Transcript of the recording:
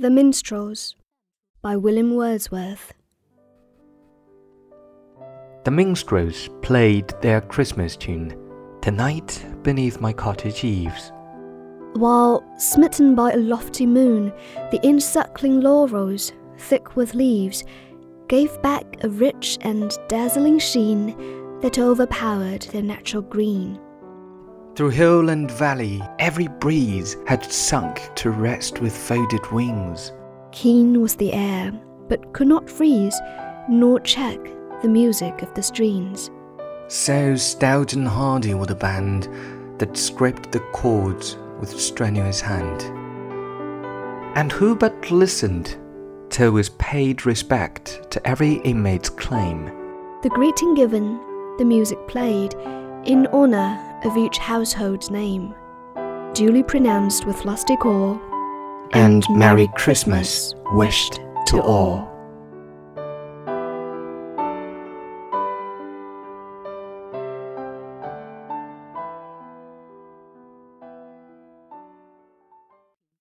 The Minstrels by William Wordsworth. The minstrels played their Christmas tune tonight beneath my cottage eaves. While, smitten by a lofty moon, the encircling laurels, thick with leaves, gave back a rich and dazzling sheen that overpowered their natural green. Through hill and valley, every breeze had sunk to rest with folded wings. Keen was the air, but could not freeze nor check the music of the streams. So stout and hardy were the band that scraped the chords with strenuous hand. And who but listened till was paid respect to every inmate's claim. The greeting given, the music played, in honor of each household's name, duly pronounced with lusty awe, And Merry Christmas wished to all.